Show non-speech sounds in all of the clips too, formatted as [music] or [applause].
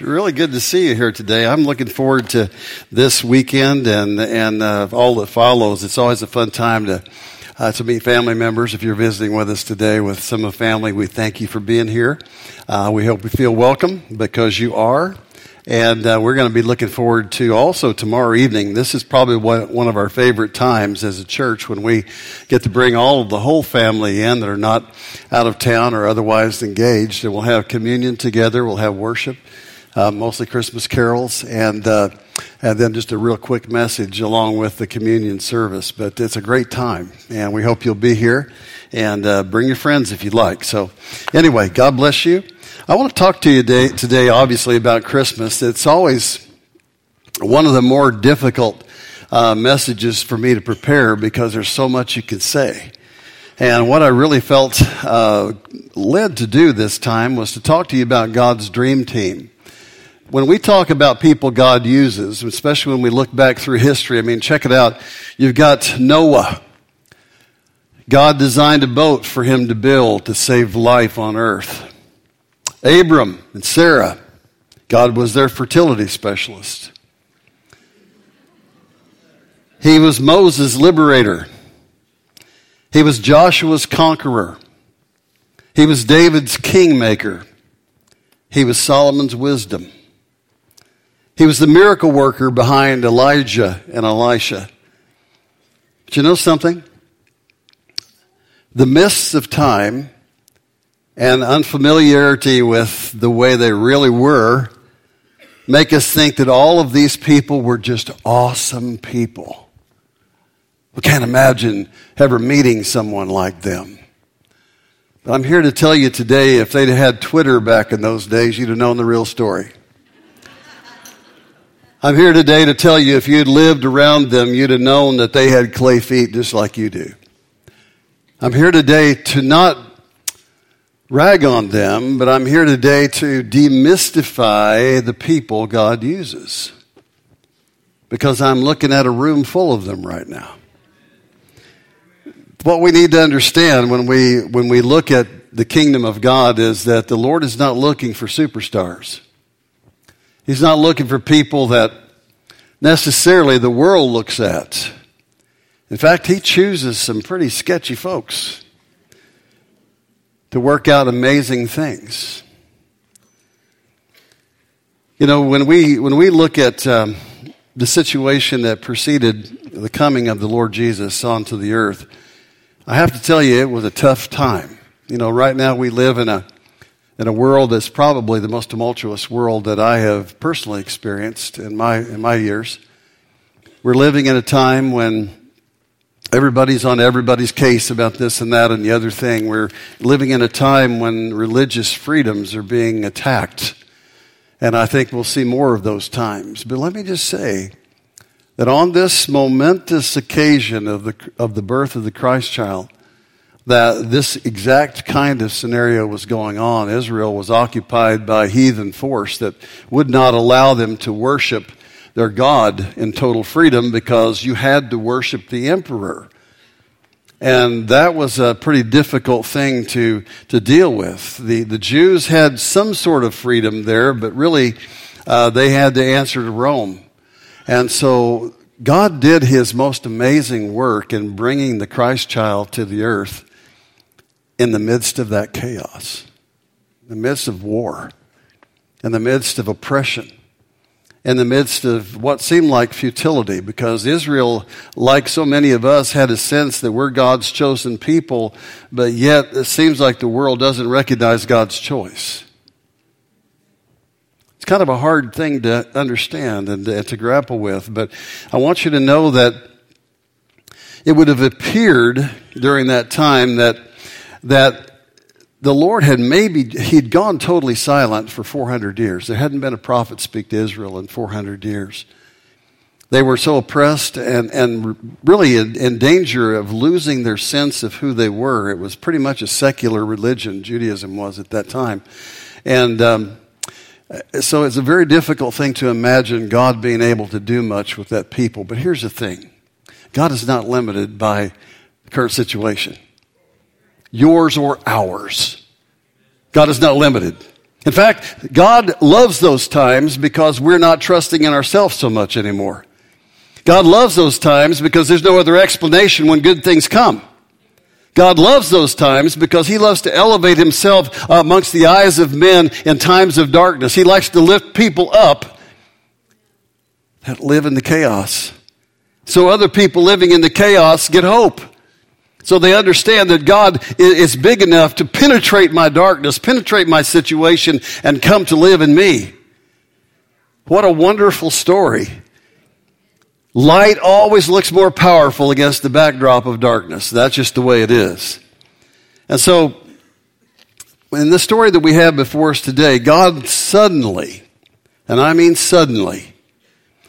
Really good to see you here today. I'm looking forward to this weekend and and uh, all that follows. It's always a fun time to uh, to meet family members. If you're visiting with us today with some of family, we thank you for being here. Uh, we hope you feel welcome because you are. And uh, we're going to be looking forward to also tomorrow evening. This is probably one of our favorite times as a church when we get to bring all of the whole family in that are not out of town or otherwise engaged. And we'll have communion together, we'll have worship, uh, mostly Christmas carols, and, uh, and then just a real quick message along with the communion service. But it's a great time, and we hope you'll be here and uh, bring your friends if you'd like. So, anyway, God bless you. I want to talk to you today, today, obviously, about Christmas. It's always one of the more difficult uh, messages for me to prepare because there's so much you can say. And what I really felt uh, led to do this time was to talk to you about God's dream team. When we talk about people God uses, especially when we look back through history, I mean, check it out. You've got Noah. God designed a boat for him to build to save life on earth. Abram and Sarah, God was their fertility specialist. He was Moses' liberator. He was Joshua's conqueror. He was David's kingmaker. He was Solomon's wisdom. He was the miracle worker behind Elijah and Elisha. But you know something? The mists of time and unfamiliarity with the way they really were make us think that all of these people were just awesome people. We can't imagine ever meeting someone like them. But I'm here to tell you today if they'd had Twitter back in those days, you'd have known the real story. I'm here today to tell you if you'd lived around them, you'd have known that they had clay feet just like you do. I'm here today to not rag on them, but I'm here today to demystify the people God uses. Because I'm looking at a room full of them right now. What we need to understand when we, when we look at the kingdom of God is that the Lord is not looking for superstars. He's not looking for people that necessarily the world looks at. In fact, He chooses some pretty sketchy folks to work out amazing things. You know, when we, when we look at um, the situation that preceded the coming of the Lord Jesus onto the earth, I have to tell you, it was a tough time. You know, right now we live in a, in a world that's probably the most tumultuous world that I have personally experienced in my, in my years. We're living in a time when everybody's on everybody's case about this and that and the other thing. We're living in a time when religious freedoms are being attacked. And I think we'll see more of those times. But let me just say that on this momentous occasion of the, of the birth of the Christ child, that this exact kind of scenario was going on. Israel was occupied by heathen force that would not allow them to worship their God in total freedom because you had to worship the emperor. And that was a pretty difficult thing to, to deal with. The, the Jews had some sort of freedom there, but really uh, they had to answer to Rome. And so God did his most amazing work in bringing the Christ child to the earth in the midst of that chaos, in the midst of war, in the midst of oppression in the midst of what seemed like futility because Israel, like so many of us, had a sense that we're God's chosen people, but yet it seems like the world doesn't recognize God's choice. It's kind of a hard thing to understand and to, grapple with, but I want you to know that it would have appeared during that time that that the Lord had maybe, he'd gone totally silent for 400 years. There hadn't been a prophet speak to Israel in 400 years. They were so oppressed and, and really in, in danger of losing their sense of who they were. It was pretty much a secular religion, Judaism was at that time. And um, so it's a very difficult thing to imagine God being able to do much with that people. But here's the thing God is not limited by the current situation yours or ours. God is not limited. In fact, God loves those times because we're not trusting in ourselves so much anymore. God loves those times because there's no other explanation when good things come. God loves those times because He loves to elevate Himself amongst the eyes of men in times of darkness. He likes to lift people up that live in the chaos. So other people living in the chaos get hope. So they understand that God is big enough to penetrate my darkness, penetrate my situation, and come to live in me. What a wonderful story. Light always looks more powerful against the backdrop of darkness. That's just the way it is. And so, in the story that we have before us today, God suddenly, and I mean suddenly,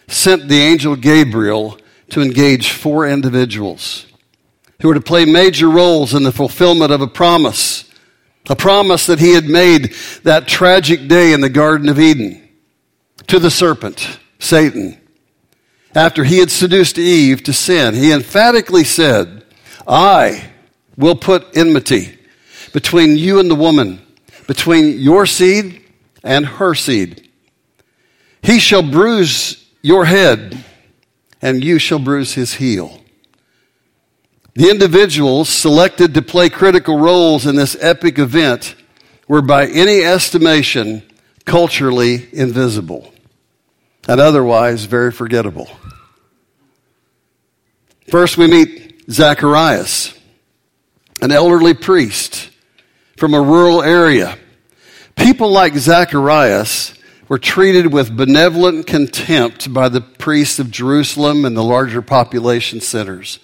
sent the angel Gabriel to engage four individuals who were to play major roles in the fulfillment of a promise. A promise that he had made that tragic day in the Garden of Eden to the serpent, Satan. After he had seduced Eve to sin, he emphatically said, I will put enmity between you and the woman, between your seed and her seed. He shall bruise your head, and you shall bruise his heel. The individuals selected to play critical roles in this epic event were, by any estimation, culturally invisible and otherwise very forgettable. First, we meet Zacharias, an elderly priest from a rural area. People like Zacharias were treated with benevolent contempt by the priests of Jerusalem and the larger population centers.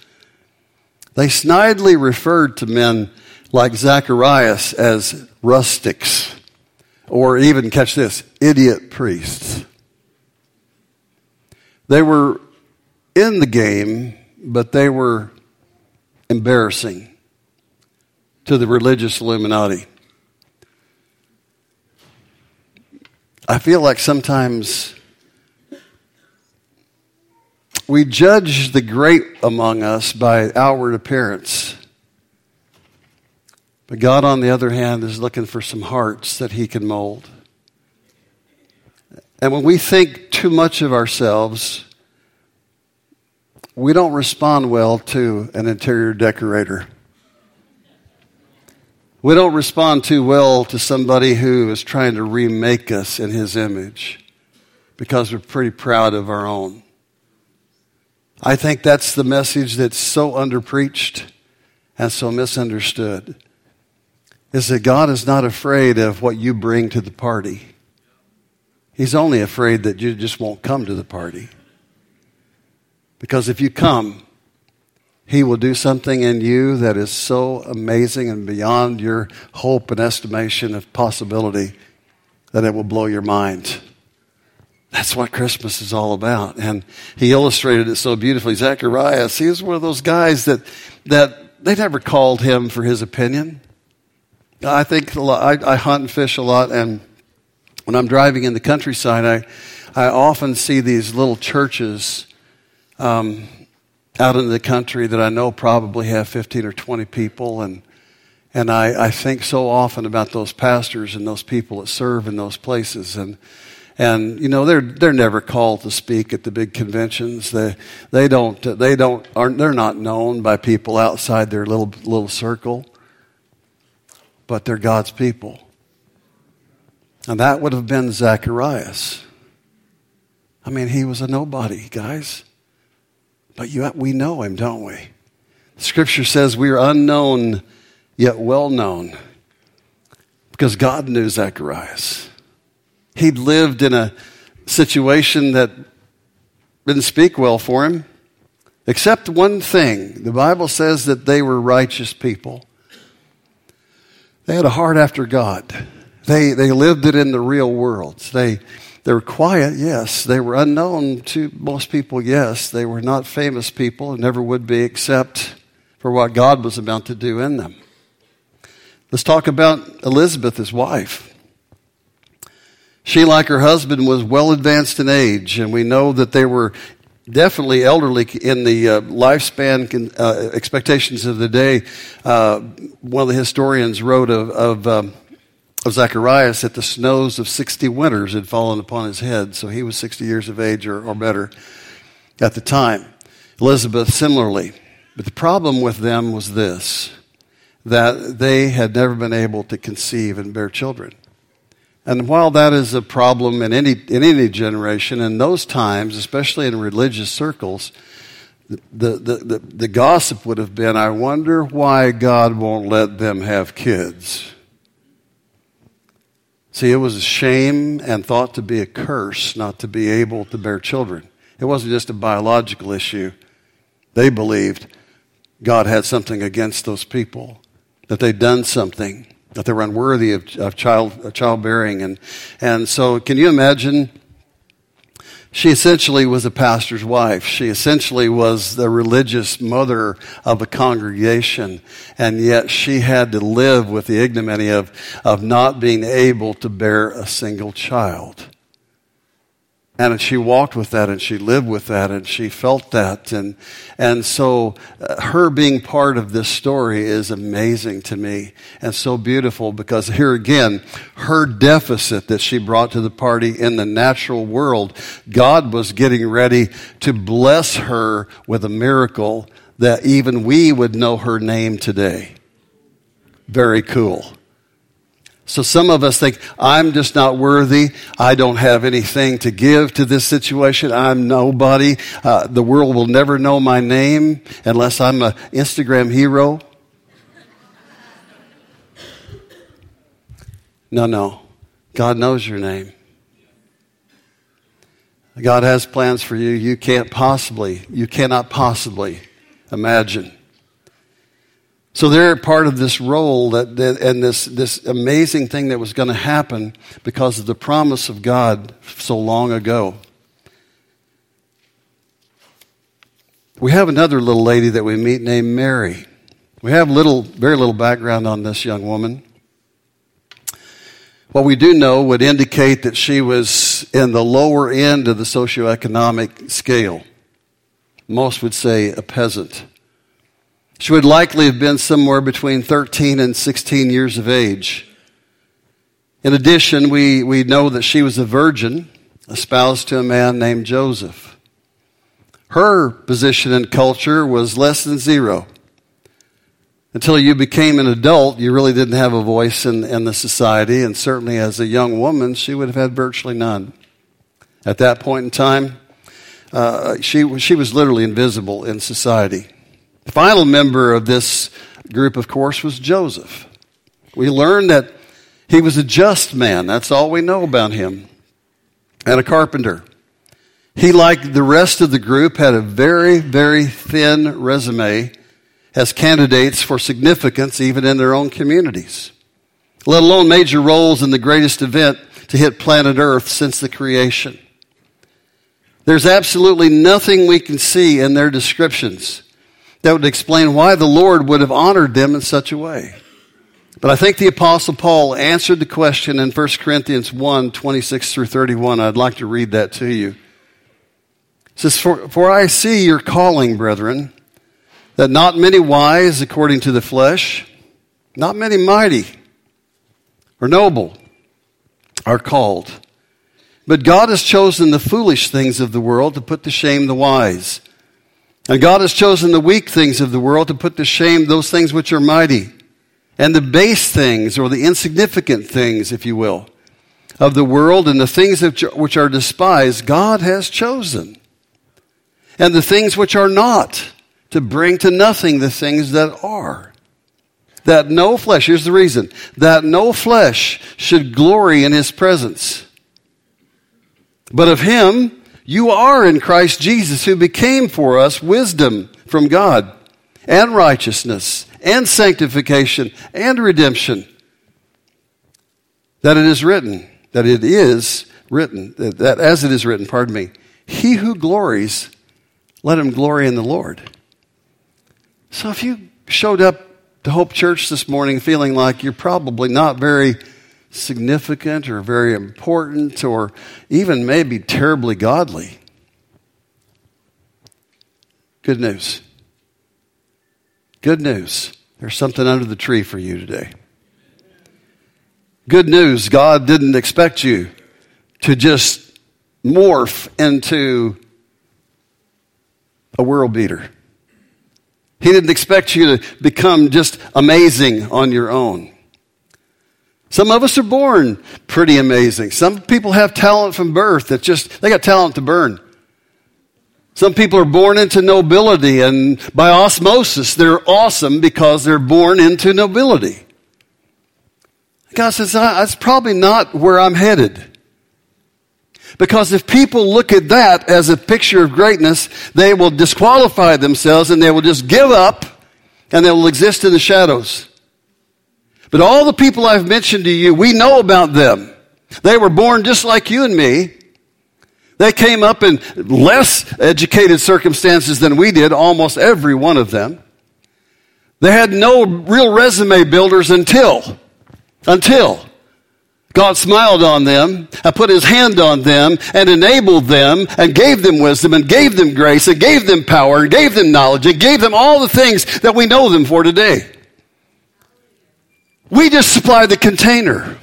They snidely referred to men like Zacharias as rustics, or even, catch this, idiot priests. They were in the game, but they were embarrassing to the religious Illuminati. I feel like sometimes we judge the great among us by outward appearance. But God, on the other hand, is looking for some hearts that He can mold. And when we think too much of ourselves, we don't respond well to an interior decorator. We don't respond too well to somebody who is trying to remake us in his image because we're pretty proud of our own. I think that's the message that's so underpreached and so misunderstood is that God is not afraid of what you bring to the party. He's only afraid that you just won't come to the party. Because if you come, He will do something in you that is so amazing and beyond your hope and estimation of possibility that it will blow your mind. That's what Christmas is all about. And he illustrated it so beautifully. Zacharias, he was one of those guys that, that they never called him for his opinion. I think a lot, I, I hunt and fish a lot, and when I'm driving in the countryside, I, I often see these little churches um, out in the country that I know probably have 15 or 20 people, and and I, I think so often about those pastors and those people that serve in those places, and and you know they're they're never called to speak at the big conventions. They they don't they don't aren't they're not known by people outside their little little circle, but they're God's people. And that would have been Zacharias. I mean, he was a nobody, guys. But you, we know him, don't we? Scripture says we are unknown yet well known because God knew Zacharias. He'd lived in a situation that didn't speak well for him, except one thing. The Bible says that they were righteous people. They had a heart after God. They, they lived it in the real world. They, they were quiet, yes. They were unknown to most people, yes. They were not famous people and never would be except for what God was about to do in them. Let's talk about Elizabeth, his wife. She, like her husband, was well advanced in age, and we know that they were definitely elderly in the uh, lifespan uh, expectations of the day. Uh, one of the historians wrote of, of um, of Zacharias that the snows of 60 winters had fallen upon his head, so he was 60 years of age or, or better at the time. Elizabeth, similarly. But the problem with them was this that they had never been able to conceive and bear children. And while that is a problem in any, in any generation, in those times, especially in religious circles, the, the, the, the, gossip would have been I wonder why God won't let them have kids. See, it was a shame and thought to be a curse not to be able to bear children. It wasn't just a biological issue. They believed God had something against those people, that they'd done something, that they were unworthy of, of child, of childbearing. And, and so, can you imagine? She essentially was a pastor's wife. She essentially was the religious mother of a congregation. And yet she had to live with the ignominy of, of not being able to bear a single child. And she walked with that and she lived with that and she felt that. And, and so uh, her being part of this story is amazing to me and so beautiful because here again, her deficit that she brought to the party in the natural world, God was getting ready to bless her with a miracle that even we would know her name today. Very cool. So some of us think, I'm just not worthy. I don't have anything to give to this situation. I'm nobody. Uh, the world will never know my name unless I'm an Instagram hero. No, no. God knows your name. God has plans for you you can't possibly, you cannot possibly imagine. So they're part of this role that, that, and this, this amazing thing that was going to happen because of the promise of God so long ago. We have another little lady that we meet named Mary. We have little, very little background on this young woman. What we do know would indicate that she was in the lower end of the socioeconomic scale. Most would say a peasant. She would likely have been somewhere between 13 and 16 years of age. In addition, we, we know that she was a virgin, espoused to a man named Joseph. Her position in culture was less than zero. Until you became an adult, you really didn't have a voice in, in the society, and certainly as a young woman, she would have had virtually none. At that point in time, uh, she, she was literally invisible in society. The final member of this group, of course, was Joseph. We learned that he was a just man. That's all we know about him. And a carpenter. He, like the rest of the group, had a very, very thin resume as candidates for significance even in their own communities, let alone major roles in the greatest event to hit planet Earth since the creation. There's absolutely nothing we can see in their descriptions that would explain why the Lord would have honored them in such a way. But I think the Apostle Paul answered the question in 1 Corinthians 1 26 through 31. I'd like to read that to you. It says, For, for I see your calling, brethren, that not many wise according to the flesh, not many mighty or noble are called. But God has chosen the foolish things of the world to put to shame the wise. And God has chosen the weak things of the world to put to shame those things which are mighty, and the base things, or the insignificant things, if you will, of the world, and the things which are despised, God has chosen. And the things which are not, to bring to nothing the things that are. That no flesh, here's the reason, that no flesh should glory in his presence. But of him, you are in Christ Jesus, who became for us wisdom from God, and righteousness, and sanctification, and redemption. That it is written, that it is written, that, that as it is written, pardon me, he who glories, let him glory in the Lord. So if you showed up to Hope Church this morning feeling like you're probably not very significant or very important or even maybe terribly godly. Good news. Good news. There's something under the tree for you today. Good news God didn't expect you to just morph into a world beater. He didn't expect you to become just amazing on your own. Some of us are born pretty amazing. Some people have talent from birth that just, they got talent to burn. Some people are born into nobility and by osmosis they're awesome because they're born into nobility. God says, that's probably not where I'm headed. Because if people look at that as a picture of greatness, they will disqualify themselves and they will just give up and they will exist in the shadows. But all the people I've mentioned to you, we know about them. They were born just like you and me. They came up in less educated circumstances than we did, almost every one of them. They had no real resume builders until, until God smiled on them and put his hand on them and enabled them and gave them wisdom and gave them grace and gave them power and gave them knowledge and gave them all the things that we know them for today. We just supply the container.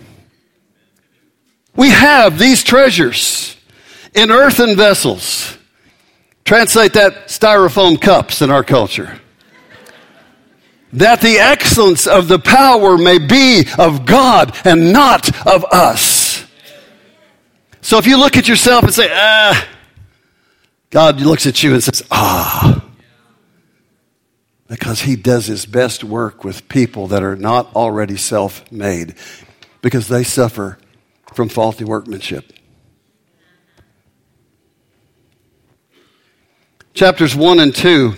We have these treasures in earthen vessels. Translate that styrofoam cups in our culture that the excellence of the power may be of God and not of us. So if you look at yourself and say, ah, God looks at you and says, ah. Because he does his best work with people that are not already self made, because they suffer from faulty workmanship. Chapters 1 and 2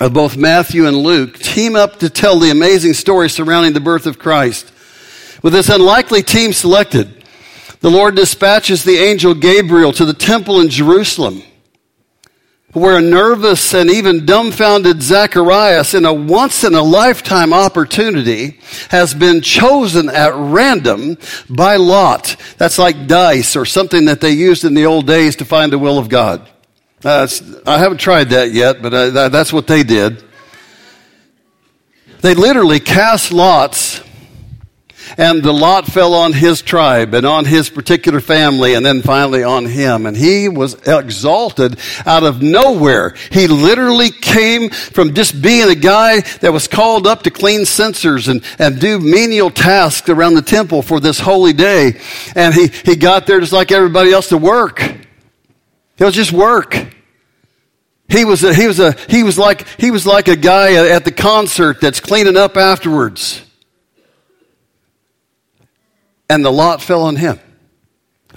of both Matthew and Luke team up to tell the amazing story surrounding the birth of Christ. With this unlikely team selected, the Lord dispatches the angel Gabriel to the temple in Jerusalem, where a nervous and even dumbfounded Zacharias, in a once in a lifetime opportunity, has been chosen at random by Lot. That's like dice or something that they used in the old days to find the will of God. Uh, I haven't tried that yet, but uh, that's what they did. They literally cast lots, and the lot fell on his tribe and on his particular family, and then finally on him. And he was exalted out of nowhere. He literally came from just being a guy that was called up to clean censers and, and do menial tasks around the temple for this holy day. And he, he got there just like everybody else to work. It was just work. He was a, he was a, he was like, he was like a guy at the concert that's cleaning up afterwards. And the lot fell on him.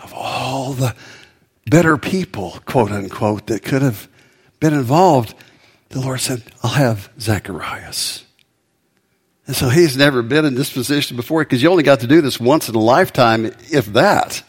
Of all the better people, quote unquote, that could have been involved, the Lord said, I'll have Zacharias. And so he's never been in this position before because you only got to do this once in a lifetime, if that.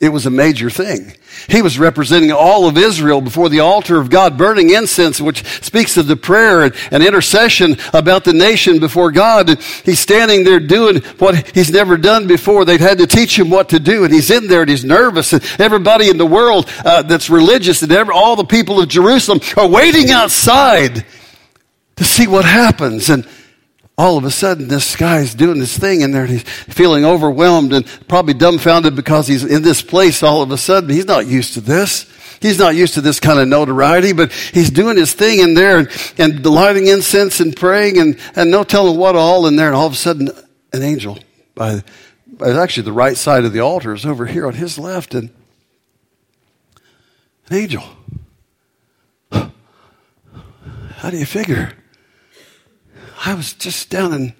It was a major thing. He was representing all of Israel before the altar of God, burning incense, which speaks of the prayer and, intercession about the nation before God. And he's standing there doing what he's never done before. They've had to teach him what to do, and he's in there and he's nervous. And everybody in the world uh, that's religious and every, all the people of Jerusalem are waiting outside to see what happens. And all of a sudden this guy's doing this thing in there and he's feeling overwhelmed and probably dumbfounded because he's in this place all of a sudden. He's not used to this. He's not used to this kind of notoriety, but he's doing his thing in there and, and lighting incense and praying and, and no telling what all in there. And all of a sudden, an angel by, by actually the right side of the altar is over here on his left and an angel. How do you figure? I was just down in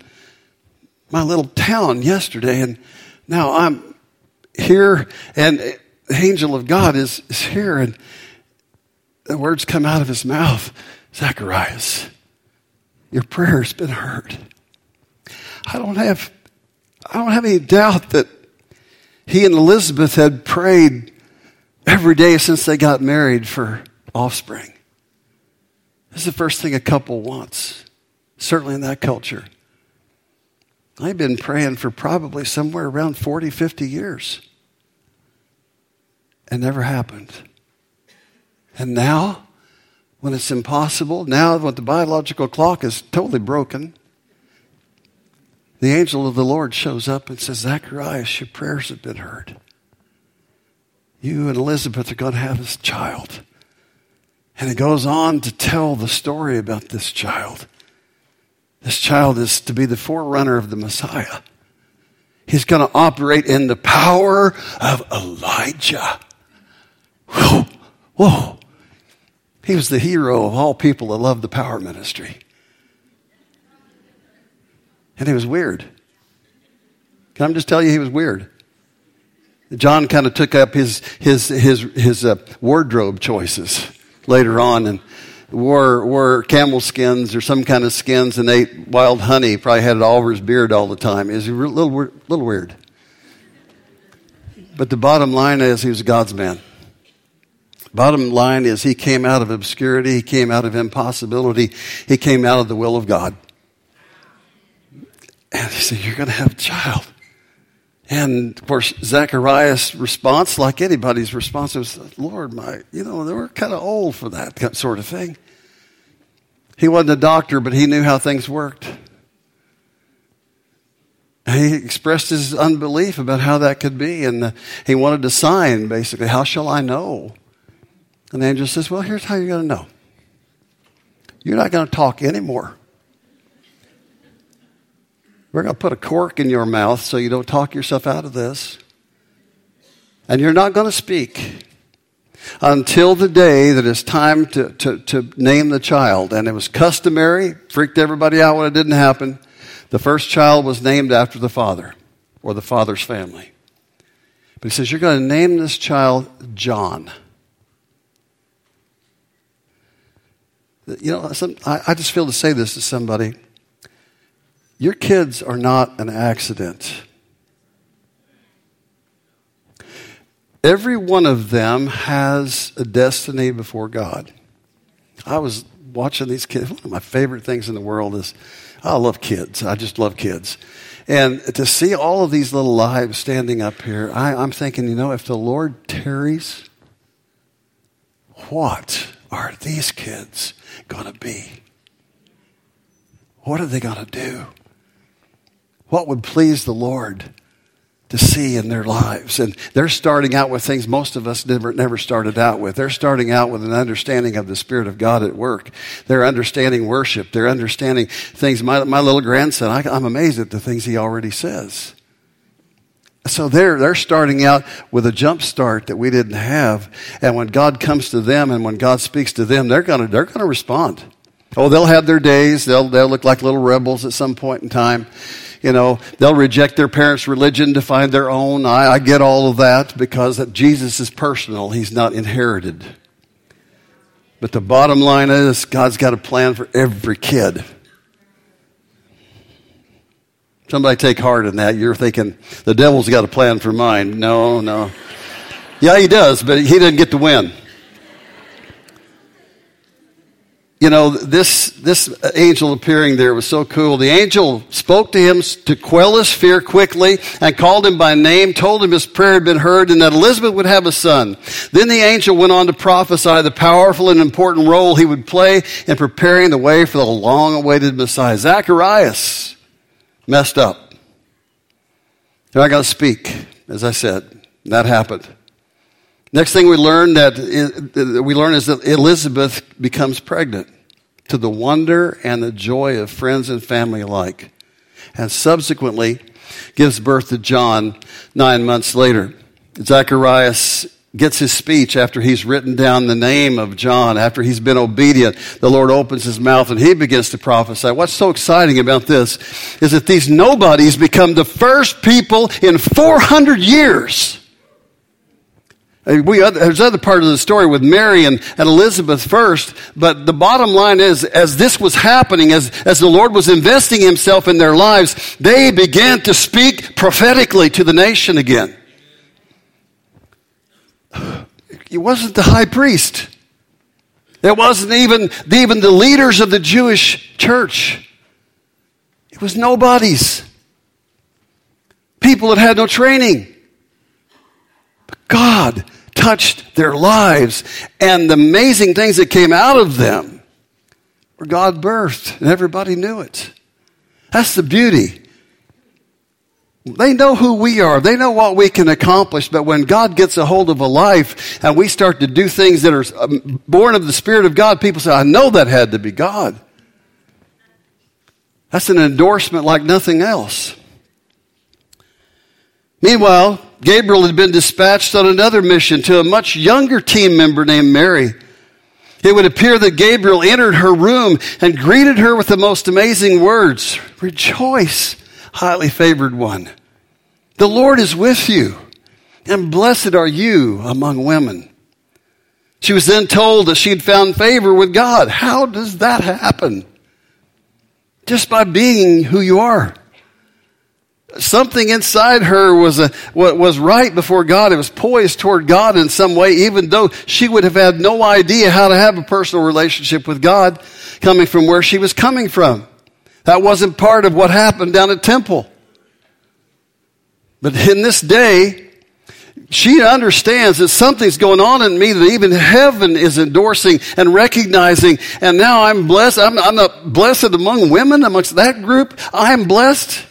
my little town yesterday, and now I'm here, and the angel of God is, is here, and the words come out of his mouth Zacharias, your prayer's been heard. I don't have, I don't have any doubt that he and Elizabeth had prayed every day since they got married for offspring. This is the first thing a couple wants certainly in that culture. I've been praying for probably somewhere around 40, 50 years. It never happened. And now, when it's impossible, now when the biological clock is totally broken, the angel of the Lord shows up and says, Zacharias, your prayers have been heard. You and Elizabeth are going to have this child. And it goes on to tell the story about this child. This child is to be the forerunner of the Messiah. He's going to operate in the power of Elijah. Whoa, whoa. He was the hero of all people that loved the power ministry. And he was weird. Can I just tell you, he was weird. John kind of took up his, his, his, his uh, wardrobe choices later on and wore, wore camel skins or some kind of skins and ate wild honey. Probably had it all over his beard all the time. It was a little, little weird. But the bottom line is he was God's man. Bottom line is he came out of obscurity, he came out of impossibility, he came out of the will of God. And he said, You're going to have a child. And of course, Zacharias' response, like anybody's response, was, Lord, my, you know, they were kind of old for that sort of thing. He wasn't a doctor, but he knew how things worked. He expressed his unbelief about how that could be, and uh, he wanted a sign, basically. How shall I know? And the angel says, Well, here's how you're going to know. You're not going to talk anymore. We're going to put a cork in your mouth so you don't talk yourself out of this. And you're not going to speak until the day that it's time to, to, to name the child. And it was customary, freaked everybody out when it didn't happen. The first child was named after the father or the father's family. But he says, You're going to name this child John. You know, some, I, I just feel to say this to somebody. Your kids are not an accident. Every one of them has a destiny before God. I was watching these kids. One of my favorite things in the world is I love kids. I just love kids. And to see all of these little lives standing up here, I, I'm thinking, you know, if the Lord tarries, what are these kids going to be? What are they going to do? What would please the Lord to see in their lives. And they're starting out with things most of us never, never started out with. They're starting out with an understanding of the Spirit of God at work. They're understanding worship. They're understanding things. My, my little grandson, I, I'm amazed at the things he already says. So they're, they're starting out with a jump start that we didn't have. And when God comes to them and when God speaks to them, they're going to, they're going to respond. Oh, they'll have their days. They'll, they'll look like little rebels at some point in time you know, they'll reject their parents' religion to find their own. I, I get all of that because Jesus is personal. He's not inherited. But the bottom line is God's got a plan for every kid. Somebody take heart in that. You're thinking, the devil's got a plan for mine. No, no. Yeah, he does, but he didn't get to win you know, this, this angel appearing there was so cool. The angel spoke to him to quell his fear quickly and called him by name, told him his prayer had been heard and that Elizabeth would have a son. Then the angel went on to prophesy the powerful and important role he would play in preparing the way for the long awaited Messiah. Zacharias messed up. They're not going to speak, as I said. That happened. Next thing we learn that we learn is that Elizabeth becomes pregnant to the wonder and the joy of friends and family alike, and subsequently gives birth to John nine months later. Zacharias gets his speech after he's written down the name of John, after he's been obedient. The Lord opens his mouth and he begins to prophesy. What's so exciting about this is that these nobodies become the first people in 400 years Uh, we, there's other part of the story with Mary and, and Elizabeth first, but the bottom line is, as this was happening, as, as the Lord was investing himself in their lives, they began to speak prophetically to the nation again. [sighs] It wasn't the high priest. It wasn't even, even the leaders of the Jewish church. It was nobodies. People that had no training. But God touched their lives and the amazing things that came out of them were God birthed and everybody knew it. That's the beauty. They know who we are. They know what we can accomplish. But when God gets a hold of a life and we start to do things that are um, born of the Spirit of God, people say, I know that had to be God. That's an endorsement like nothing else. Meanwhile, Gabriel had been dispatched on another mission to a much younger team member named Mary. It would appear that Gabriel entered her room and greeted her with the most amazing words Rejoice, highly favored one. The Lord is with you, and blessed are you among women. She was then told that she had found favor with God. How does that happen? Just by being who you are. Something inside her was, a, was right before God. It was poised toward God in some way, even though she would have had no idea how to have a personal relationship with God coming from where she was coming from. That wasn't part of what happened down at Temple. But in this day, she understands that something's going on in me that even heaven is endorsing and recognizing. And now I'm blessed. I'm, I'm not blessed among women, amongst that group. I'm blessed.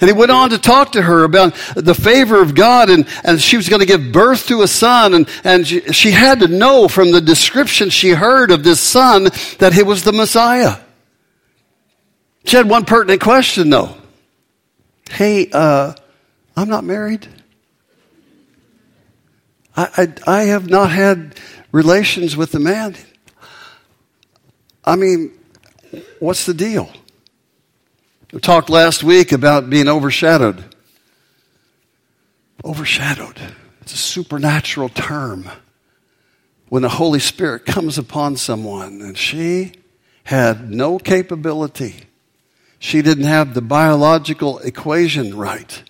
And he went on to talk to her about the favor of God and, and she was going to give birth to a son. And, and she, she had to know from the description she heard of this son that he was the Messiah. She had one pertinent question though. Hey, uh, I'm not married. I, I, I have not had relations with the man. I mean, what's the deal? We talked last week about being overshadowed. Overshadowed. It's a supernatural term. When the Holy Spirit comes upon someone and she had no capability, she didn't have the biological equation right,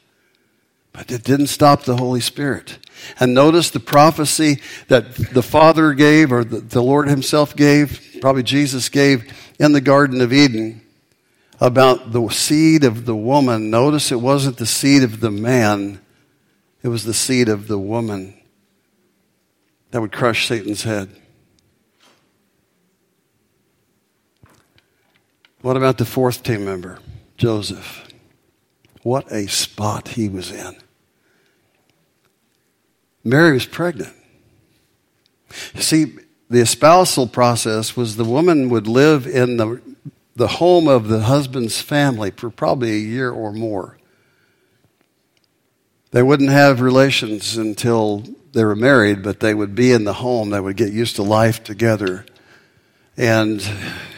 but it didn't stop the Holy Spirit. And notice the prophecy that the Father gave, or the Lord Himself gave, probably Jesus gave in the Garden of Eden about the seed of the woman, notice it wasn't the seed of the man, it was the seed of the woman that would crush Satan's head. What about the fourth team member, Joseph? What a spot he was in. Mary was pregnant. See, the espousal process was the woman would live in the the home of the husband's family for probably a year or more. They wouldn't have relations until they were married, but they would be in the home. They would get used to life together. And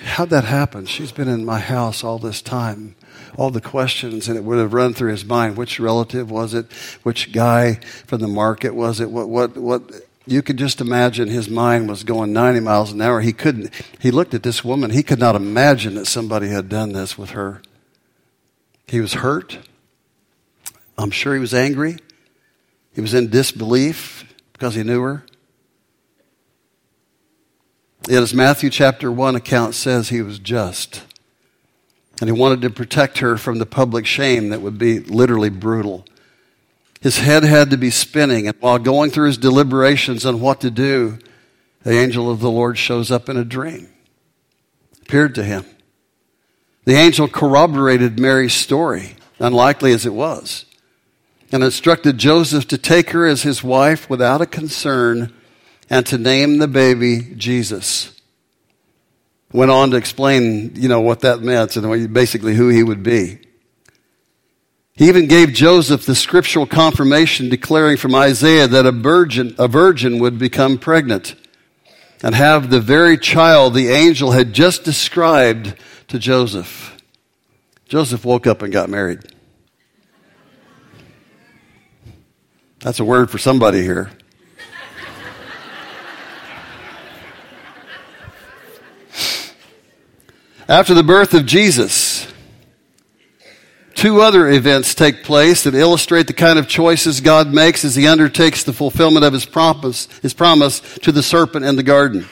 how'd that happen? She's been in my house all this time. All the questions, and it would have run through his mind. Which relative was it? Which guy from the market was it? What, what, what, you could just imagine his mind was going 90 miles an hour. He couldn't, he looked at this woman. He could not imagine that somebody had done this with her. He was hurt. I'm sure he was angry. He was in disbelief because he knew her. Yet, as Matthew chapter 1 account says, he was just. And he wanted to protect her from the public shame that would be literally brutal. His head had to be spinning, and while going through his deliberations on what to do, the angel of the Lord shows up in a dream, appeared to him. The angel corroborated Mary's story, unlikely as it was, and instructed Joseph to take her as his wife without a concern and to name the baby Jesus. Went on to explain, you know, what that meant and basically who he would be. He even gave Joseph the scriptural confirmation declaring from Isaiah that a virgin, a virgin would become pregnant and have the very child the angel had just described to Joseph. Joseph woke up and got married. That's a word for somebody here. After the birth of Jesus, Two other events take place that illustrate the kind of choices God makes as he undertakes the fulfillment of his promise, his promise to the serpent in the garden.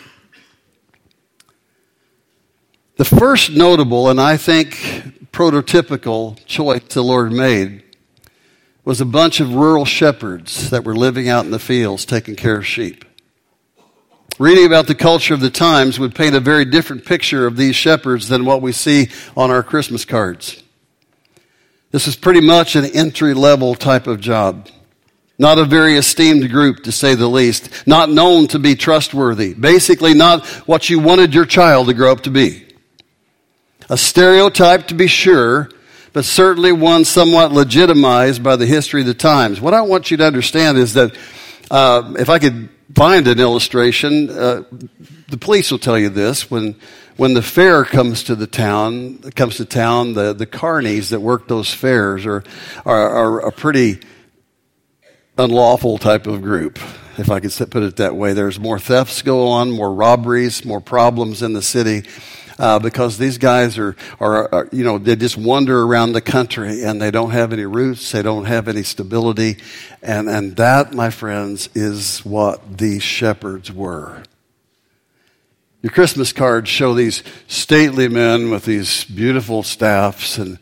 The first notable and I think prototypical choice the Lord made was a bunch of rural shepherds that were living out in the fields taking care of sheep. Reading about the culture of the times would paint a very different picture of these shepherds than what we see on our Christmas cards. This is pretty much an entry level type of job. Not a very esteemed group, to say the least. Not known to be trustworthy. Basically, not what you wanted your child to grow up to be. A stereotype, to be sure, but certainly one somewhat legitimized by the history of the times. What I want you to understand is that uh, if I could find an illustration, uh, the police will tell you this when when the fair comes to the town comes to town the the carnies that work those fairs are are, are a pretty unlawful type of group if I could put it that way. There's more thefts go on, more robberies, more problems in the city uh, because these guys are, are, are, you know, they just wander around the country and they don't have any roots, they don't have any stability. And, and that, my friends, is what these shepherds were. Your Christmas cards show these stately men with these beautiful staffs and,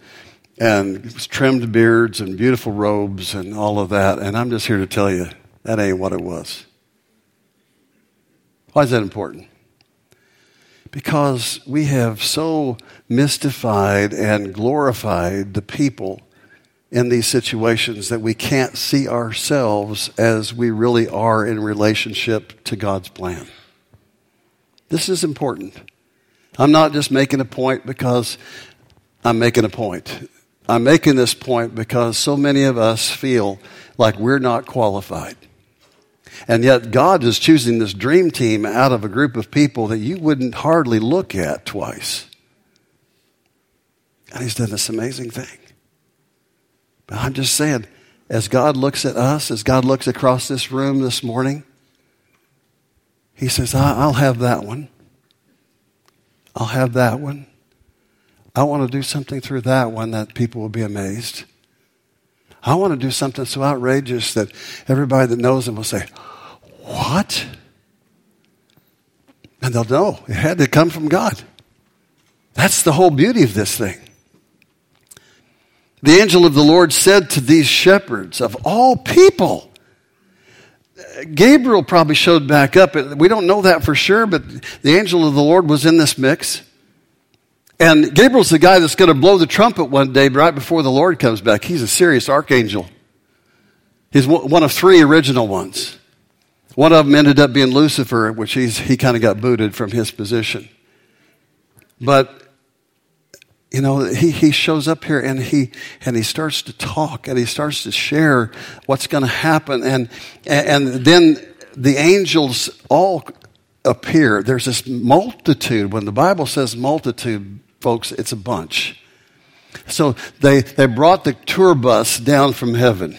and trimmed beards and beautiful robes and all of that. And I'm just here to tell you that ain't what it was. Why is that important? Because we have so mystified and glorified the people in these situations that we can't see ourselves as we really are in relationship to God's plan. This is important. I'm not just making a point because I'm making a point. I'm making this point because so many of us feel like we're not qualified. And yet, God is choosing this dream team out of a group of people that you wouldn't hardly look at twice. And He's done this amazing thing. But I'm just saying, as God looks at us, as God looks across this room this morning, He says, I'll have that one. I'll have that one. I want to do something through that one that people will be amazed. I want to do something so outrageous that everybody that knows him will say, What? And they'll know it had to come from God. That's the whole beauty of this thing. The angel of the Lord said to these shepherds, of all people, Gabriel probably showed back up. We don't know that for sure, but the angel of the Lord was in this mix. And Gabriel's the guy that's going to blow the trumpet one day right before the Lord comes back. He's a serious archangel. He's one of three original ones. One of them ended up being Lucifer, which he's, he kind of got booted from his position. But, you know, he, he shows up here and he, and he starts to talk and he starts to share what's going to happen. And, and then the angels all appear. There's this multitude. When the Bible says multitude, folks, it's a bunch. So they, they brought the tour bus down from heaven.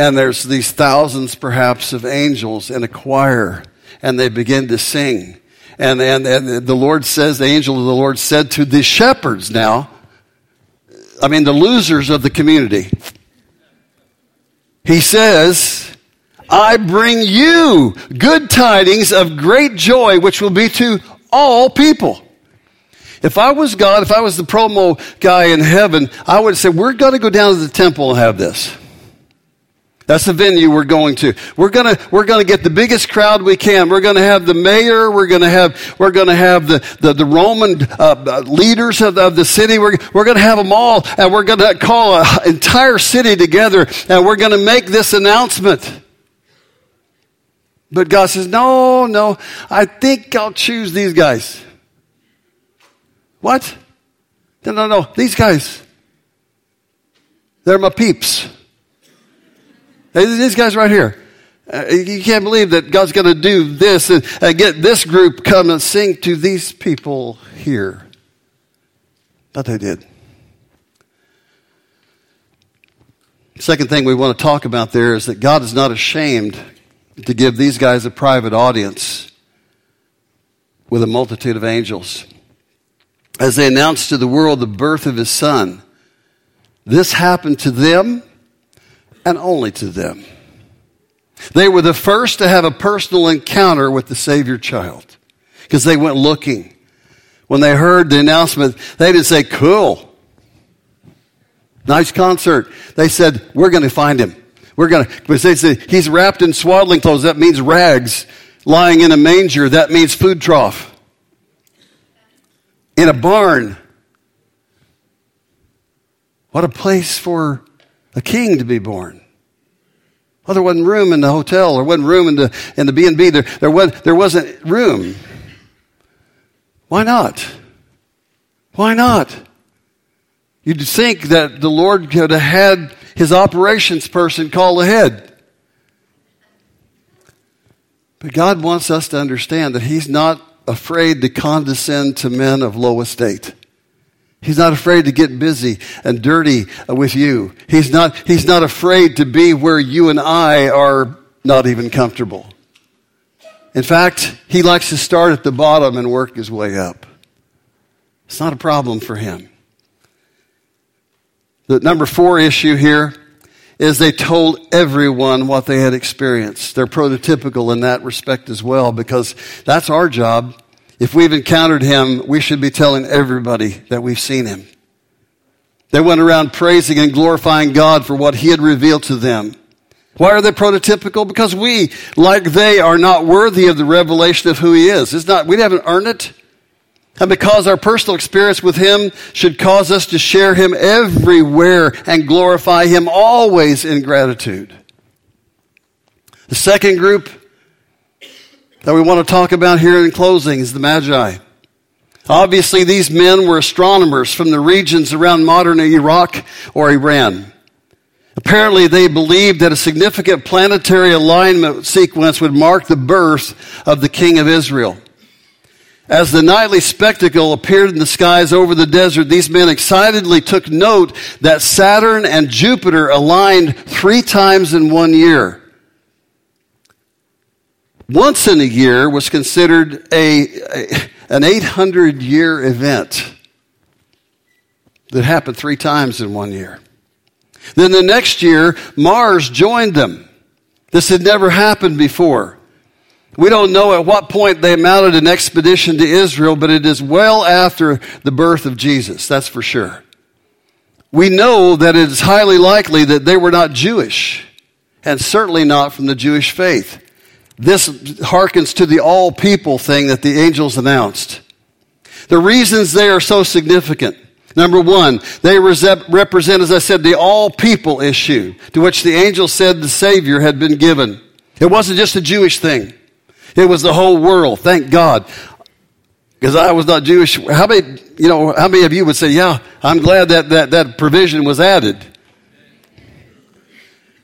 And there's these thousands, perhaps, of angels in a choir, and they begin to sing. And, and, and the Lord says, the angel of the Lord said to the shepherds now, I mean, the losers of the community, He says, I bring you good tidings of great joy, which will be to all people. If I was God, if I was the promo guy in heaven, I would say, we're going to go down to the temple and have this. That's the venue we're going to. We're gonna, we're gonna get the biggest crowd we can. We're gonna have the mayor. We're gonna have, we're gonna have the, the, the Roman uh, leaders of, of the city. We're, we're gonna have them all and we're gonna call an entire city together and we're gonna make this announcement. But God says, no, no, I think I'll choose these guys. What? No, no, no. These guys, they're my peeps. These guys right here. Uh, you can't believe that God's going to do this and, and get this group come and sing to these people here. But they did. Second thing we want to talk about there is that God is not ashamed to give these guys a private audience with a multitude of angels as they announced to the world the birth of his son. This happened to them and only to them. They were the first to have a personal encounter with the Savior child because they went looking. When they heard the announcement, they didn't say, cool. Nice concert. They said, we're going to find him. We're going to, because they said, he's wrapped in swaddling clothes. That means rags. Lying in a manger. That means food trough in a barn. What a place for a king to be born. Well, there wasn't room in the hotel. There wasn't room in the, in the B&B. There, there, was, there wasn't room. Why not? Why not? You'd think that the Lord could have had his operations person call ahead. But God wants us to understand that He's not afraid to condescend to men of low estate. He's not afraid to get busy and dirty with you. He's not, he's not afraid to be where you and I are not even comfortable. In fact, he likes to start at the bottom and work his way up. It's not a problem for him. The number four issue here is they told everyone what they had experienced. They're prototypical in that respect as well because that's our job. If we've encountered him, we should be telling everybody that we've seen him. They went around praising and glorifying God for what he had revealed to them. Why are they prototypical? Because we, like they, are not worthy of the revelation of who he is. It's not, we haven't earned it. And because our personal experience with Him should cause us to share Him everywhere and glorify Him always in gratitude. The second group that we want to talk about here in closing is the Magi. Obviously, these men were astronomers from the regions around modern Iraq or Iran. Apparently, they believed that a significant planetary alignment sequence would mark the birth of the King of Israel. As the nightly spectacle appeared in the skies over the desert, these men excitedly took note that Saturn and Jupiter aligned three times in one year. Once in a year was considered a, a an 800 year event that happened three times in one year. Then the next year, Mars joined them. This had never happened before. We don't know at what point they mounted an expedition to Israel, but it is well after the birth of Jesus, that's for sure. We know that it is highly likely that they were not Jewish, and certainly not from the Jewish faith. This harkens to the all people thing that the angels announced. The reasons they are so significant. Number one, they represent, as I said, the all people issue to which the angel said the Savior had been given. It wasn't just a Jewish thing. It was the whole world. Thank God. Because I was not Jewish. How many, you know, how many of you would say, yeah, I'm glad that, that, that provision was added?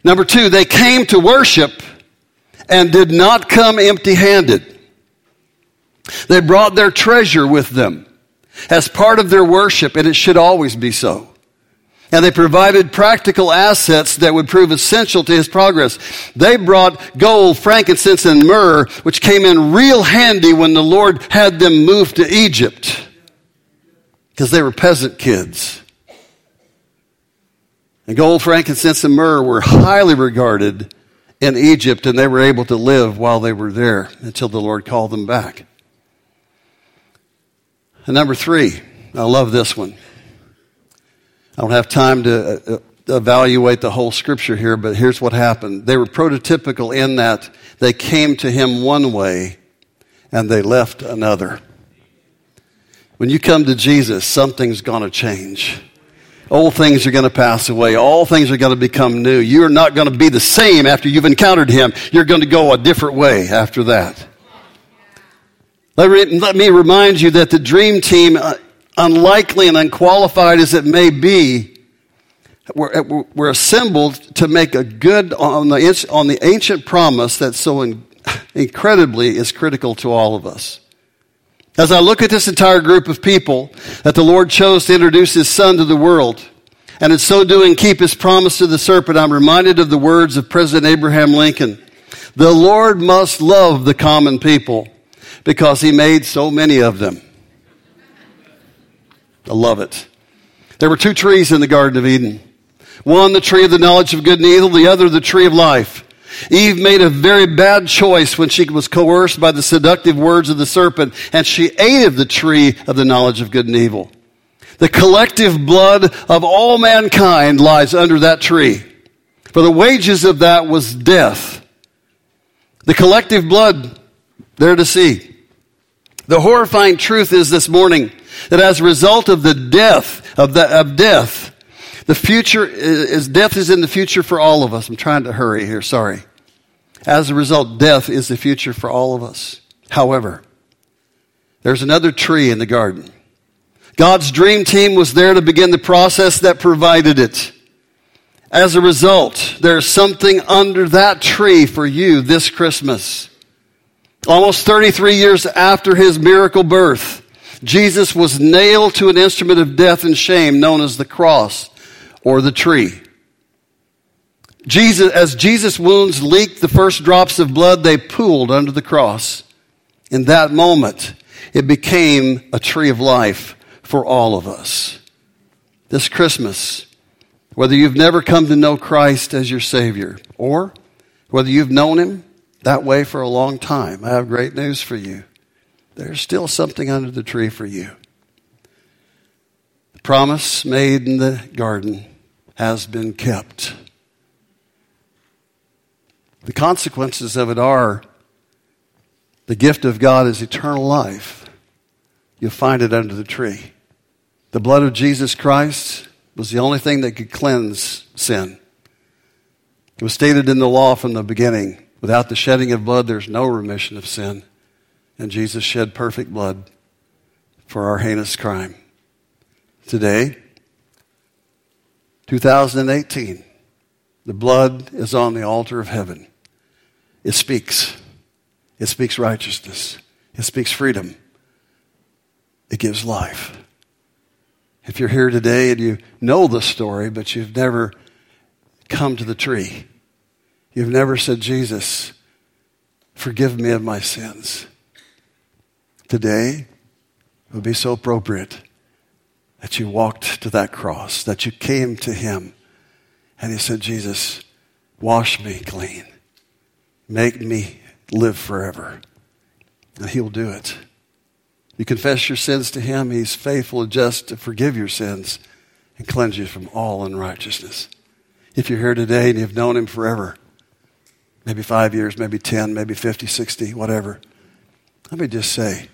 Number two, they came to worship and did not come empty handed. They brought their treasure with them as part of their worship, and it should always be so. And they provided practical assets that would prove essential to his progress. They brought gold, frankincense, and myrrh, which came in real handy when the Lord had them move to Egypt. Because they were peasant kids. And gold, frankincense, and myrrh were highly regarded in Egypt, and they were able to live while they were there until the Lord called them back. And number three, I love this one. I don't have time to uh, uh, evaluate the whole scripture here, but here's what happened. They were prototypical in that they came to him one way and they left another. When you come to Jesus, something's going to change. Old things are going to pass away. All things are going to become new. You're not going to be the same after you've encountered him. You're going to go a different way after that. Let me, let me remind you that the dream team uh, unlikely and unqualified as it may be, we're, we're assembled to make a good on the, on the ancient promise that so in, [laughs] incredibly is critical to all of us. As I look at this entire group of people that the Lord chose to introduce His Son to the world, and in so doing keep His promise to the serpent, I'm reminded of the words of President Abraham Lincoln. The Lord must love the common people because He made so many of them. I love it. There were two trees in the Garden of Eden. One, the tree of the knowledge of good and evil, the other, the tree of life. Eve made a very bad choice when she was coerced by the seductive words of the serpent, and she ate of the tree of the knowledge of good and evil. The collective blood of all mankind lies under that tree. For the wages of that was death. The collective blood there to see. The horrifying truth is this morning that as a result of the death of, the, of death, The future is, death is in the future for all of us. I'm trying to hurry here, sorry. As a result, death is the future for all of us. However, there's another tree in the garden. God's dream team was there to begin the process that provided it. As a result, there's something under that tree for you this Christmas. Almost 33 years after his miracle birth, Jesus was nailed to an instrument of death and shame known as the cross or the tree. Jesus, as Jesus' wounds leaked the first drops of blood, they pooled under the cross. In that moment, it became a tree of life for all of us. This Christmas, whether you've never come to know Christ as your Savior or whether you've known Him that way for a long time, I have great news for you. There's still something under the tree for you. The promise made in the garden has been kept. The consequences of it are the gift of God is eternal life. You'll find it under the tree. The blood of Jesus Christ was the only thing that could cleanse sin. It was stated in the law from the beginning without the shedding of blood, there's no remission of sin. And Jesus shed perfect blood for our heinous crime. Today, 2018, the blood is on the altar of heaven. It speaks. It speaks righteousness. It speaks freedom. It gives life. If you're here today and you know the story, but you've never come to the tree, you've never said, Jesus, forgive me of my sins. Today would be so appropriate that you walked to that cross, that you came to Him, and He said, Jesus, wash me clean, make me live forever. And He will do it. You confess your sins to Him, He's faithful and just to forgive your sins and cleanse you from all unrighteousness. If you're here today and you've known Him forever, maybe five years, maybe 10, maybe 50, 60, whatever, let me just say,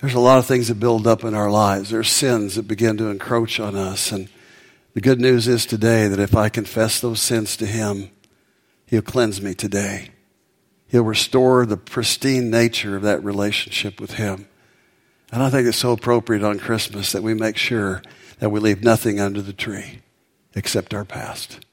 there's a lot of things that build up in our lives. There's sins that begin to encroach on us. And the good news is today that if I confess those sins to Him, He'll cleanse me today. He'll restore the pristine nature of that relationship with Him. And I think it's so appropriate on Christmas that we make sure that we leave nothing under the tree except our past.